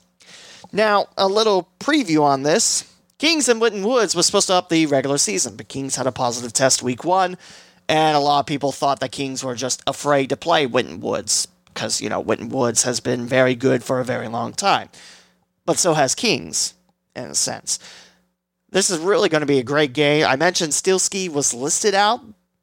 Now, a little preview on this. Kings and Winton Woods was supposed to up the regular season, but Kings had a positive test week one. And a lot of people thought the Kings were just afraid to play Winton Woods because, you know, Winton Woods has been very good for a very long time. But so has Kings, in a sense. This is really going to be a great game. I mentioned Steelski was listed out,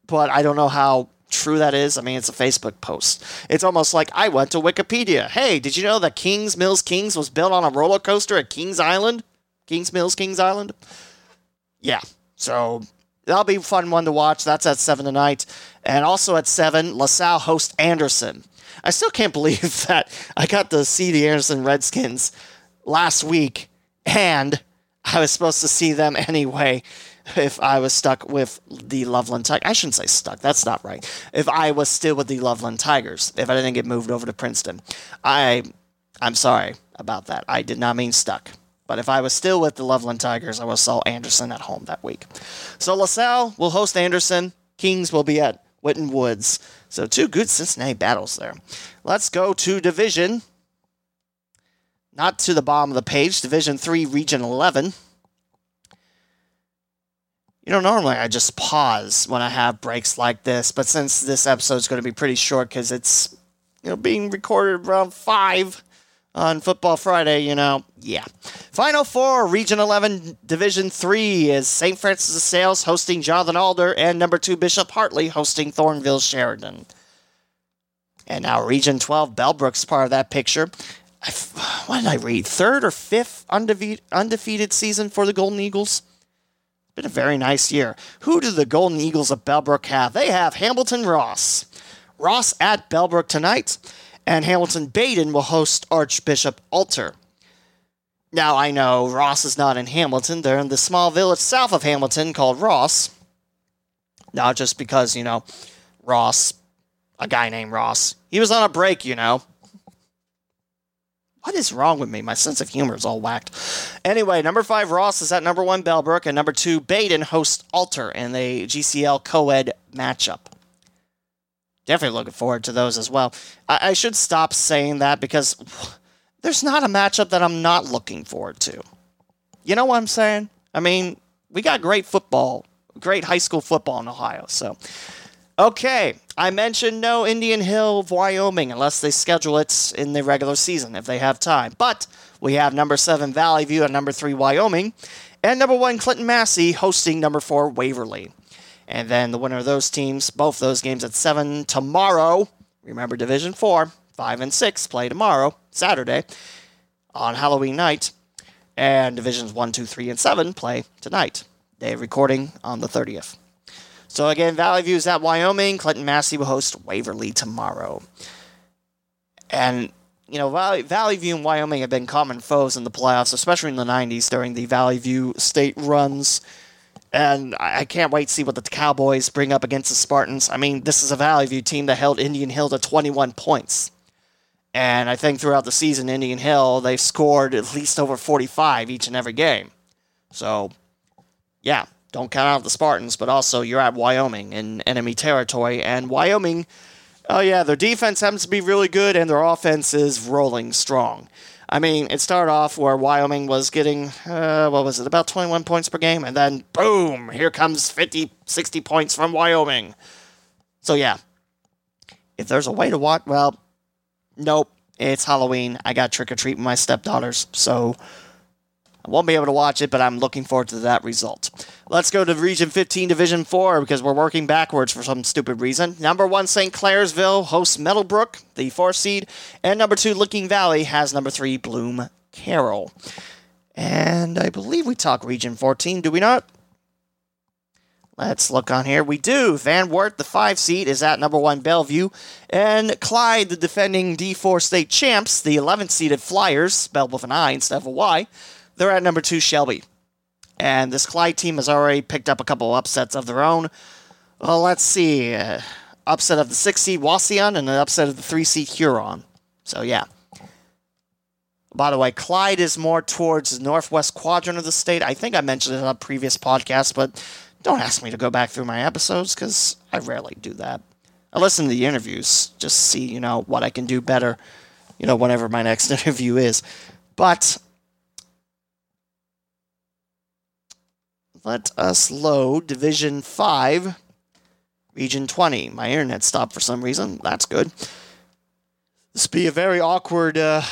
but I don't know how true that is. I mean, it's a Facebook post. It's almost like I went to Wikipedia. Hey, did you know that Kings Mills Kings was built on a roller coaster at Kings Island? Kings Mills Kings Island? Yeah. So that'll be a fun one to watch. That's at 7 tonight. And also at 7, LaSalle host Anderson. I still can't believe that I got to see the Anderson Redskins last week, and I was supposed to see them anyway if I was stuck with the Loveland Tigers. I shouldn't say stuck, that's not right. If I was still with the Loveland Tigers, if I didn't get moved over to Princeton. I, I'm sorry about that. I did not mean stuck. But if I was still with the Loveland Tigers, I would saw Anderson at home that week. So LaSalle will host Anderson. Kings will be at Winton Woods. So two good Cincinnati battles there. Let's go to Division. Not to the bottom of the page. Division 3, Region 11. You know, normally I just pause when I have breaks like this, but since this episode is going to be pretty short because it's you know being recorded around 5, on Football Friday, you know, yeah. Final four, Region 11, Division 3 is St. Francis de Sales hosting Jonathan Alder and number two Bishop Hartley hosting Thornville Sheridan. And now Region 12, Bellbrook's part of that picture. I, what did I read? Third or fifth undefeated, undefeated season for the Golden Eagles? Been a very nice year. Who do the Golden Eagles of Bellbrook have? They have Hamilton Ross. Ross at Bellbrook tonight and Hamilton Badin will host Archbishop Alter. Now, I know Ross is not in Hamilton. They're in the small village south of Hamilton called Ross. Not just because, you know, Ross, a guy named Ross. He was on a break, you know. What is wrong with me? My sense of humor is all whacked. Anyway, number five, Ross is at number one, Bellbrook, and number two, Badin hosts Alter in the GCL co ed matchup definitely looking forward to those as well. I, I should stop saying that because there's not a matchup that I'm not looking forward to. You know what I'm saying? I mean, we got great football, great high school football in Ohio. So, okay, I mentioned no Indian Hill, Wyoming, unless they schedule it in the regular season if they have time. But we have number seven Valley View and number three Wyoming, and number one Clinton Massie hosting number four Waverly. And then the winner of those teams, both those games at 7 tomorrow. Remember, Division 4, 5 and 6 play tomorrow, Saturday, on Halloween night. And Divisions 1, 2, 3, and 7 play tonight. Day of recording on the 30th. So again, Valley View is at Wyoming. Clinton Massie will host Waverly tomorrow. And, you know, Valley, Valley View and Wyoming have been common foes in the playoffs, especially in the 90s during the Valley View state runs and I can't wait to see what the Cowboys bring up against the Spartans. I mean, this is a Valley View team that held Indian Hill to 21 points. And I think throughout the season, Indian Hill, they've scored at least over 45 each and every game. So, yeah, don't count out the Spartans, but also you're at Wyoming in enemy territory. And Wyoming, Oh, yeah, their defense happens to be really good, and their offense is rolling strong. I mean, it started off where Wyoming was getting, uh, what was it, about 21 points per game, and then boom, here comes 50, 60 points from Wyoming. So, yeah, if there's a way to watch, well, nope, it's Halloween. I got trick or treat with my stepdaughters, so I won't be able to watch it, but I'm looking forward to that result. Let's go to Region 15, Division 4, because we're working backwards for some stupid reason. Number one, St. Clairsville hosts Meadowbrook, the fourth seed, and number two, Licking Valley has number three, Bloom Carroll. And I believe we talk Region 14, do we not? Let's look on here. We do. Van Wert, the five seed, is at number one Bellevue. And Clyde, the defending D4 state champs, the 11th seeded Flyers, spelled with an I instead of a Y, they're at number two Shelby. And this Clyde team has already picked up a couple upsets of their own. Well, let's see. Uh, upset of the six seed Wauseon and an upset of the three seed Huron. So, yeah. By the way, Clyde is more towards the northwest quadrant of the state. I think I mentioned it on a previous podcast, but don't ask me to go back through my episodes because I rarely do that. I listen to the interviews, just see, you know, what I can do better, you know, whenever my next interview is. But let us load Division 5, Region 20. My internet stopped for some reason. That's good. This would be a very awkward uh,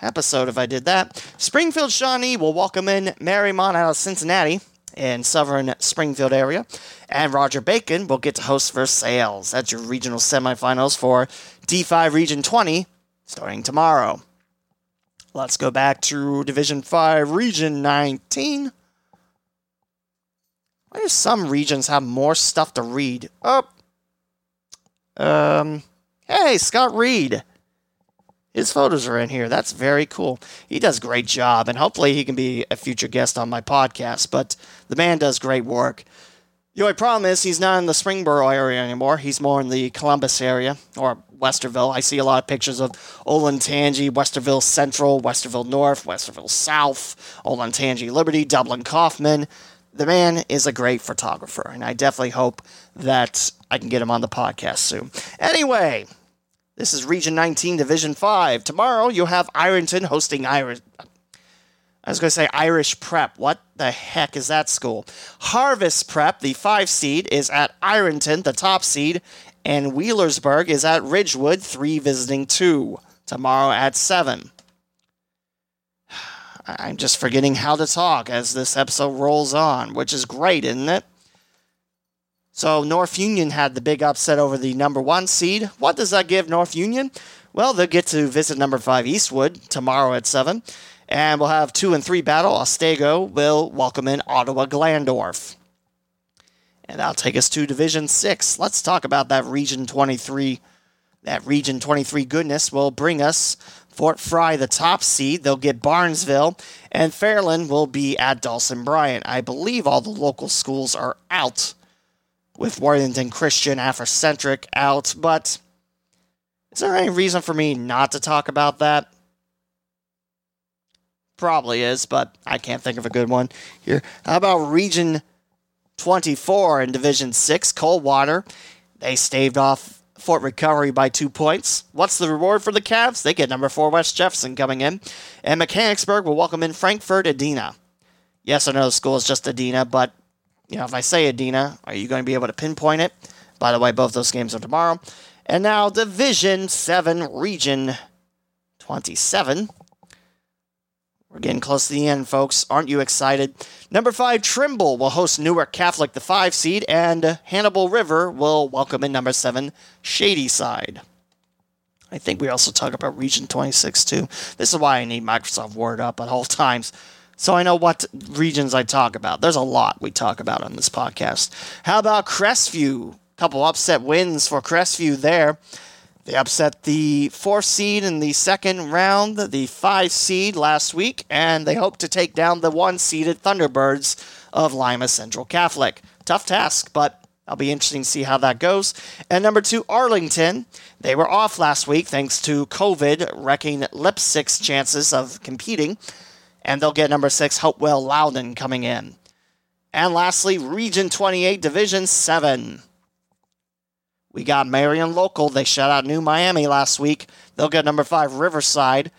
episode if I did that. Springfield Shawnee will welcome in Mariemont out of Cincinnati in southern Springfield area. And Roger Bacon will get to host Versailles. That's your regional semifinals for D5 Region 20 starting tomorrow. Let's go back to Division 5 Region 19. Why do some regions have more stuff to read? Oh. Um. Hey, Scott Reed. His photos are in here. That's very cool. He does great job, and hopefully he can be a future guest on my podcast. But the man does great work. The only problem is he's not in the Springboro area anymore. He's more in the Columbus area or Westerville. I see a lot of pictures of Olentangy, Westerville Central, Westerville North, Westerville South, Olentangy Liberty, Dublin Coffman. The man is a great photographer, and I definitely hope that I can get him on the podcast soon. Anyway, this is Region 19, Division 5. Tomorrow you'll have Ironton hosting Irish. I was going to say Irish Prep. What the heck is that school? Harvest Prep, the 5 seed, is at Ironton, the top seed, and Wheelersburg is at Ridgewood, 3 visiting 2, tomorrow at 7. I'm just forgetting how to talk as this episode rolls on, which is great, isn't it? So North Union had the big upset over the number one seed. What does that give North Union? Well, they'll get to visit number five Eastwood tomorrow at seven, and we'll have two and three battle. Otsego will welcome in Ottawa Glandorf. And that'll take us to Division 6. Let's talk about that Region 23. That Region 23 goodness will bring us Fort Frye, the top seed. They'll get Barnesville, and Fairland will be at Dawson Bryant. I believe all the local schools are out with Worthington Christian Africentric out, but is there any reason for me not to talk about that? Probably is, but I can't think of a good one here. How about Region 24 in Division 6, Coldwater? They staved off Fort Recovery by two points. What's the reward for the Cavs? They get number four West Jefferson coming in. And Mechanicsburg will welcome in Frankfort Adena. Yes, I know the school is just Adena, but you know, if I say Adena, are you going to be able to pinpoint it? By the way, both those games are tomorrow. And now Division 7, Region 27. We're getting close to the end, folks. Aren't you excited? Number 5, Trimble will host Newark Catholic, the 5 seed, and Hannibal River will welcome in number 7, Shadyside. I think we also talk about Region 26 too. This is why I need Microsoft Word up at all times so I know what regions I talk about. There's a lot we talk about on this podcast. How about Crestview? Couple upset wins for Crestview there. They upset the fourth seed in the second round, the five seed last week, and they hope to take down the one seeded Thunderbirds of Lima Central Catholic. Tough task, but I'll be interesting to see how that goes. And number two, Arlington. They were off last week thanks to COVID, wrecking Leipsic's chances of competing and they'll get number six, Hopewell Loudon, coming in. And lastly, Region 28, Division 7. We got Marion local. They shut out New Miami last week. They'll get number five Riverside,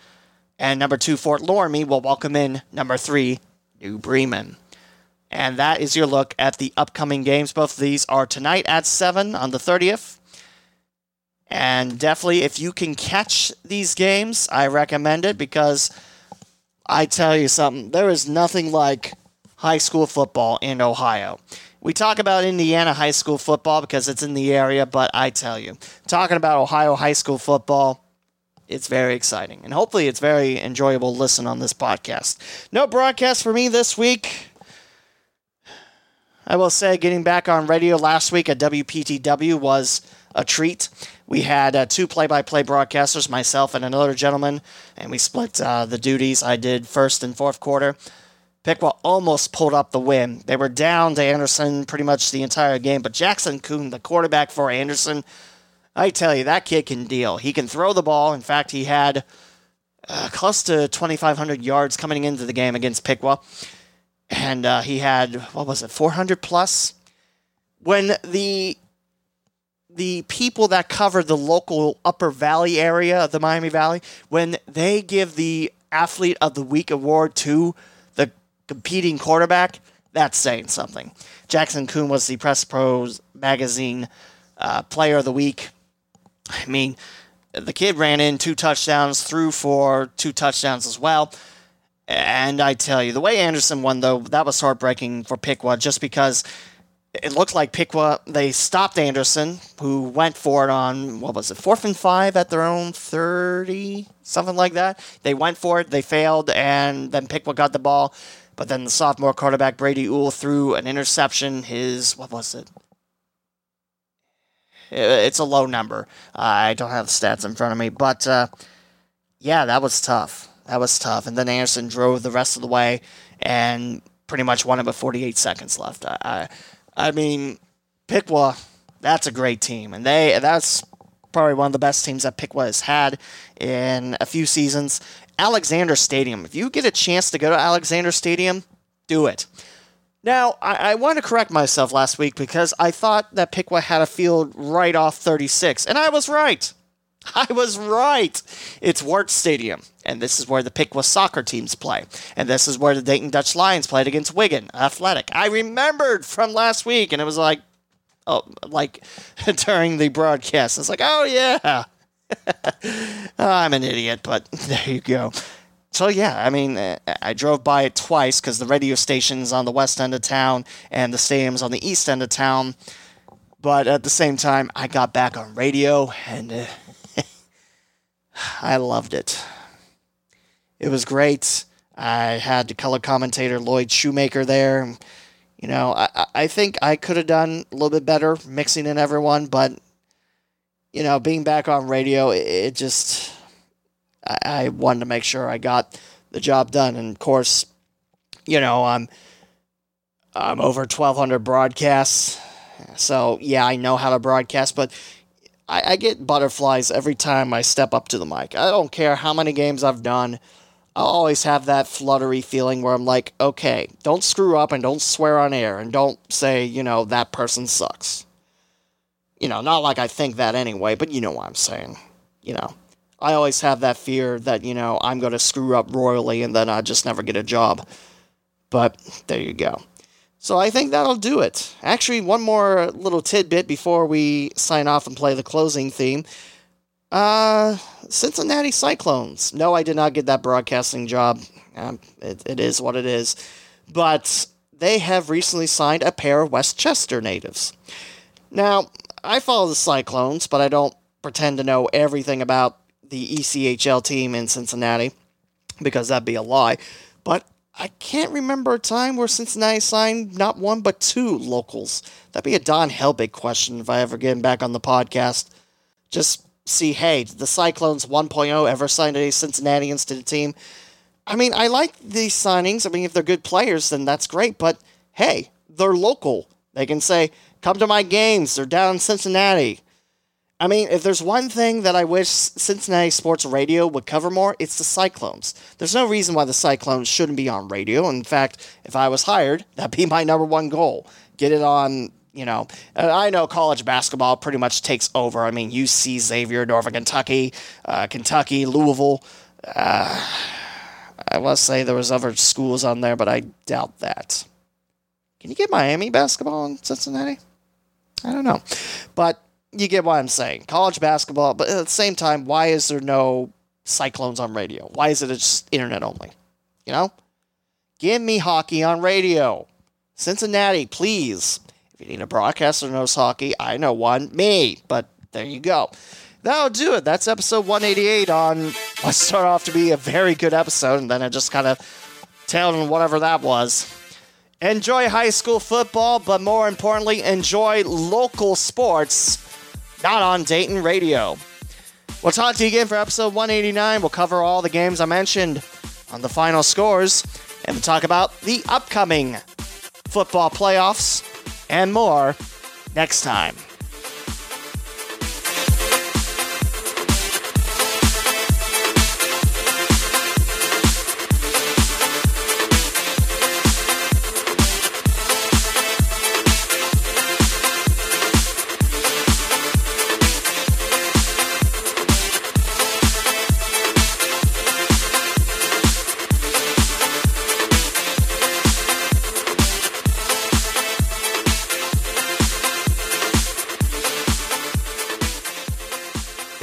and number two Fort Loramie will welcome in number three New Bremen. And that is your look at the upcoming games. Both of these are tonight at 7 on the 30th. And definitely, if you can catch these games, I recommend it because I tell you something, there is nothing like high school football in Ohio. We talk about Indiana high school football because it's in the area, but I tell you, talking about Ohio high school football, it's very exciting. And hopefully, it's very enjoyable listen on this podcast. No broadcast for me this week. I will say, getting back on radio last week at WPTW was a treat. We had uh, two play by play broadcasters, myself and another gentleman, and we split uh, the duties. I did first and fourth quarter. Piqua almost pulled up the win. They were down to Anderson pretty much the entire game, but Jackson Coon, the quarterback for Anderson, I tell you, that kid can deal. He can throw the ball. In fact, he had uh, close to 2,500 yards coming into the game against Piqua. And uh, he had, what was it, 400 plus? When the the people that cover the local Upper Valley area of the Miami Valley, when they give the Athlete of the Week award to competing quarterback, that's saying something. Jackson Kuhn was the Press Pros magazine uh, Player of the Week. I mean, the kid ran in two touchdowns, threw for two touchdowns as well. And I tell you, the way Anderson won, though, that was heartbreaking for Piqua just because it looked like Piqua, they stopped Anderson, who went for it on, what was it, fourth and five at their own 30, something like that. They went for it, they failed, and then Piqua got the ball. But then the sophomore quarterback, Brady Uhl, threw an interception. His, what was it? It's a low number. I don't have the stats in front of me. But uh, yeah, that was tough. That was tough. And then Anderson drove the rest of the way and pretty much won it with 48 seconds left. I, I I mean, Piqua, that's a great team, and they that's probably one of the best teams that Piqua has had in a few seasons. Alexander Stadium. If you get a chance to go to Alexander Stadium, do it. Now, I, I want to correct myself last week because I thought that Piqua had a field right off 36, and I was right. I was right. It's Wertz Stadium, and this is where the Piqua soccer teams play. And this is where the Dayton Dutch Lions played against Wigan Athletic. I remembered from last week, and it was like, oh, like during the broadcast. It's like, oh, yeah. I'm an idiot, but there you go. So, yeah, I mean, I drove by it twice because the radio station's on the west end of town and the stadium's on the east end of town. But at the same time, I got back on radio and. Uh, I loved it. It was great. I had the color commentator Lloyd Shoemaker there. You know, I, I think I could have done a little bit better mixing in everyone, but, you know, being back on radio, it, it just, I, I wanted to make sure I got the job done. And of course, you know, I'm, I'm over 1,200 broadcasts. So, yeah, I know how to broadcast, but I, I get butterflies every time I step up to the mic. I don't care how many games I've done. I'll always have that fluttery feeling where I'm like, okay, don't screw up and don't swear on air and don't say, you know, that person sucks. You know, not like I think that anyway, but you know what I'm saying. You know, I always have that fear that, you know, I'm going to screw up royally and then I just never get a job. But there you go. So I think that'll do it. Actually, one more little tidbit before we sign off and play the closing theme. Uh, Cincinnati Cyclones. No, I did not get that broadcasting job. Um, it, it is what it is. But they have recently signed a pair of Westchester natives. Now, I follow the Cyclones, but I don't pretend to know everything about the ECHL team in Cincinnati because that'd be a lie. But I can't remember a time where Cincinnati signed not one but two locals. That'd be a Don Helbig question if I ever get him back on the podcast. Just see, hey, did the Cyclones 1.0 ever signed any Cincinnatians to the team? I mean, I like these signings. I mean, if they're good players, then that's great. But hey, they're local. They can say, come to my games. They're down in Cincinnati. I mean, if there's one thing that I wish Cincinnati Sports Radio would cover more, it's the Cyclones. There's no reason why the Cyclones shouldn't be on radio. In fact, if I was hired, that'd be my number one goal. Get it on, you know, I know college basketball pretty much takes over. I mean, UC, Xavier, Northern Kentucky, uh, Kentucky, Louisville. Uh, I must say there was other schools on there, but I doubt that. Can you get Miami basketball in Cincinnati? I don't know, but you get what I'm saying. College basketball, but at the same time, why is there no Cyclones on radio? Why is it just internet only? You know, give me hockey on radio. Cincinnati, please. If you need a broadcaster who knows hockey, I know one, me. But there you go. That'll do it. That's episode 188 on what started off to be a very good episode, and then I just kind of tailed on whatever that was. Enjoy high school football, but more importantly, enjoy local sports, not on Dayton Radio. We'll talk to you again for episode 189. We'll cover all the games I mentioned on the final scores, and we'll talk about the upcoming football playoffs and more next time.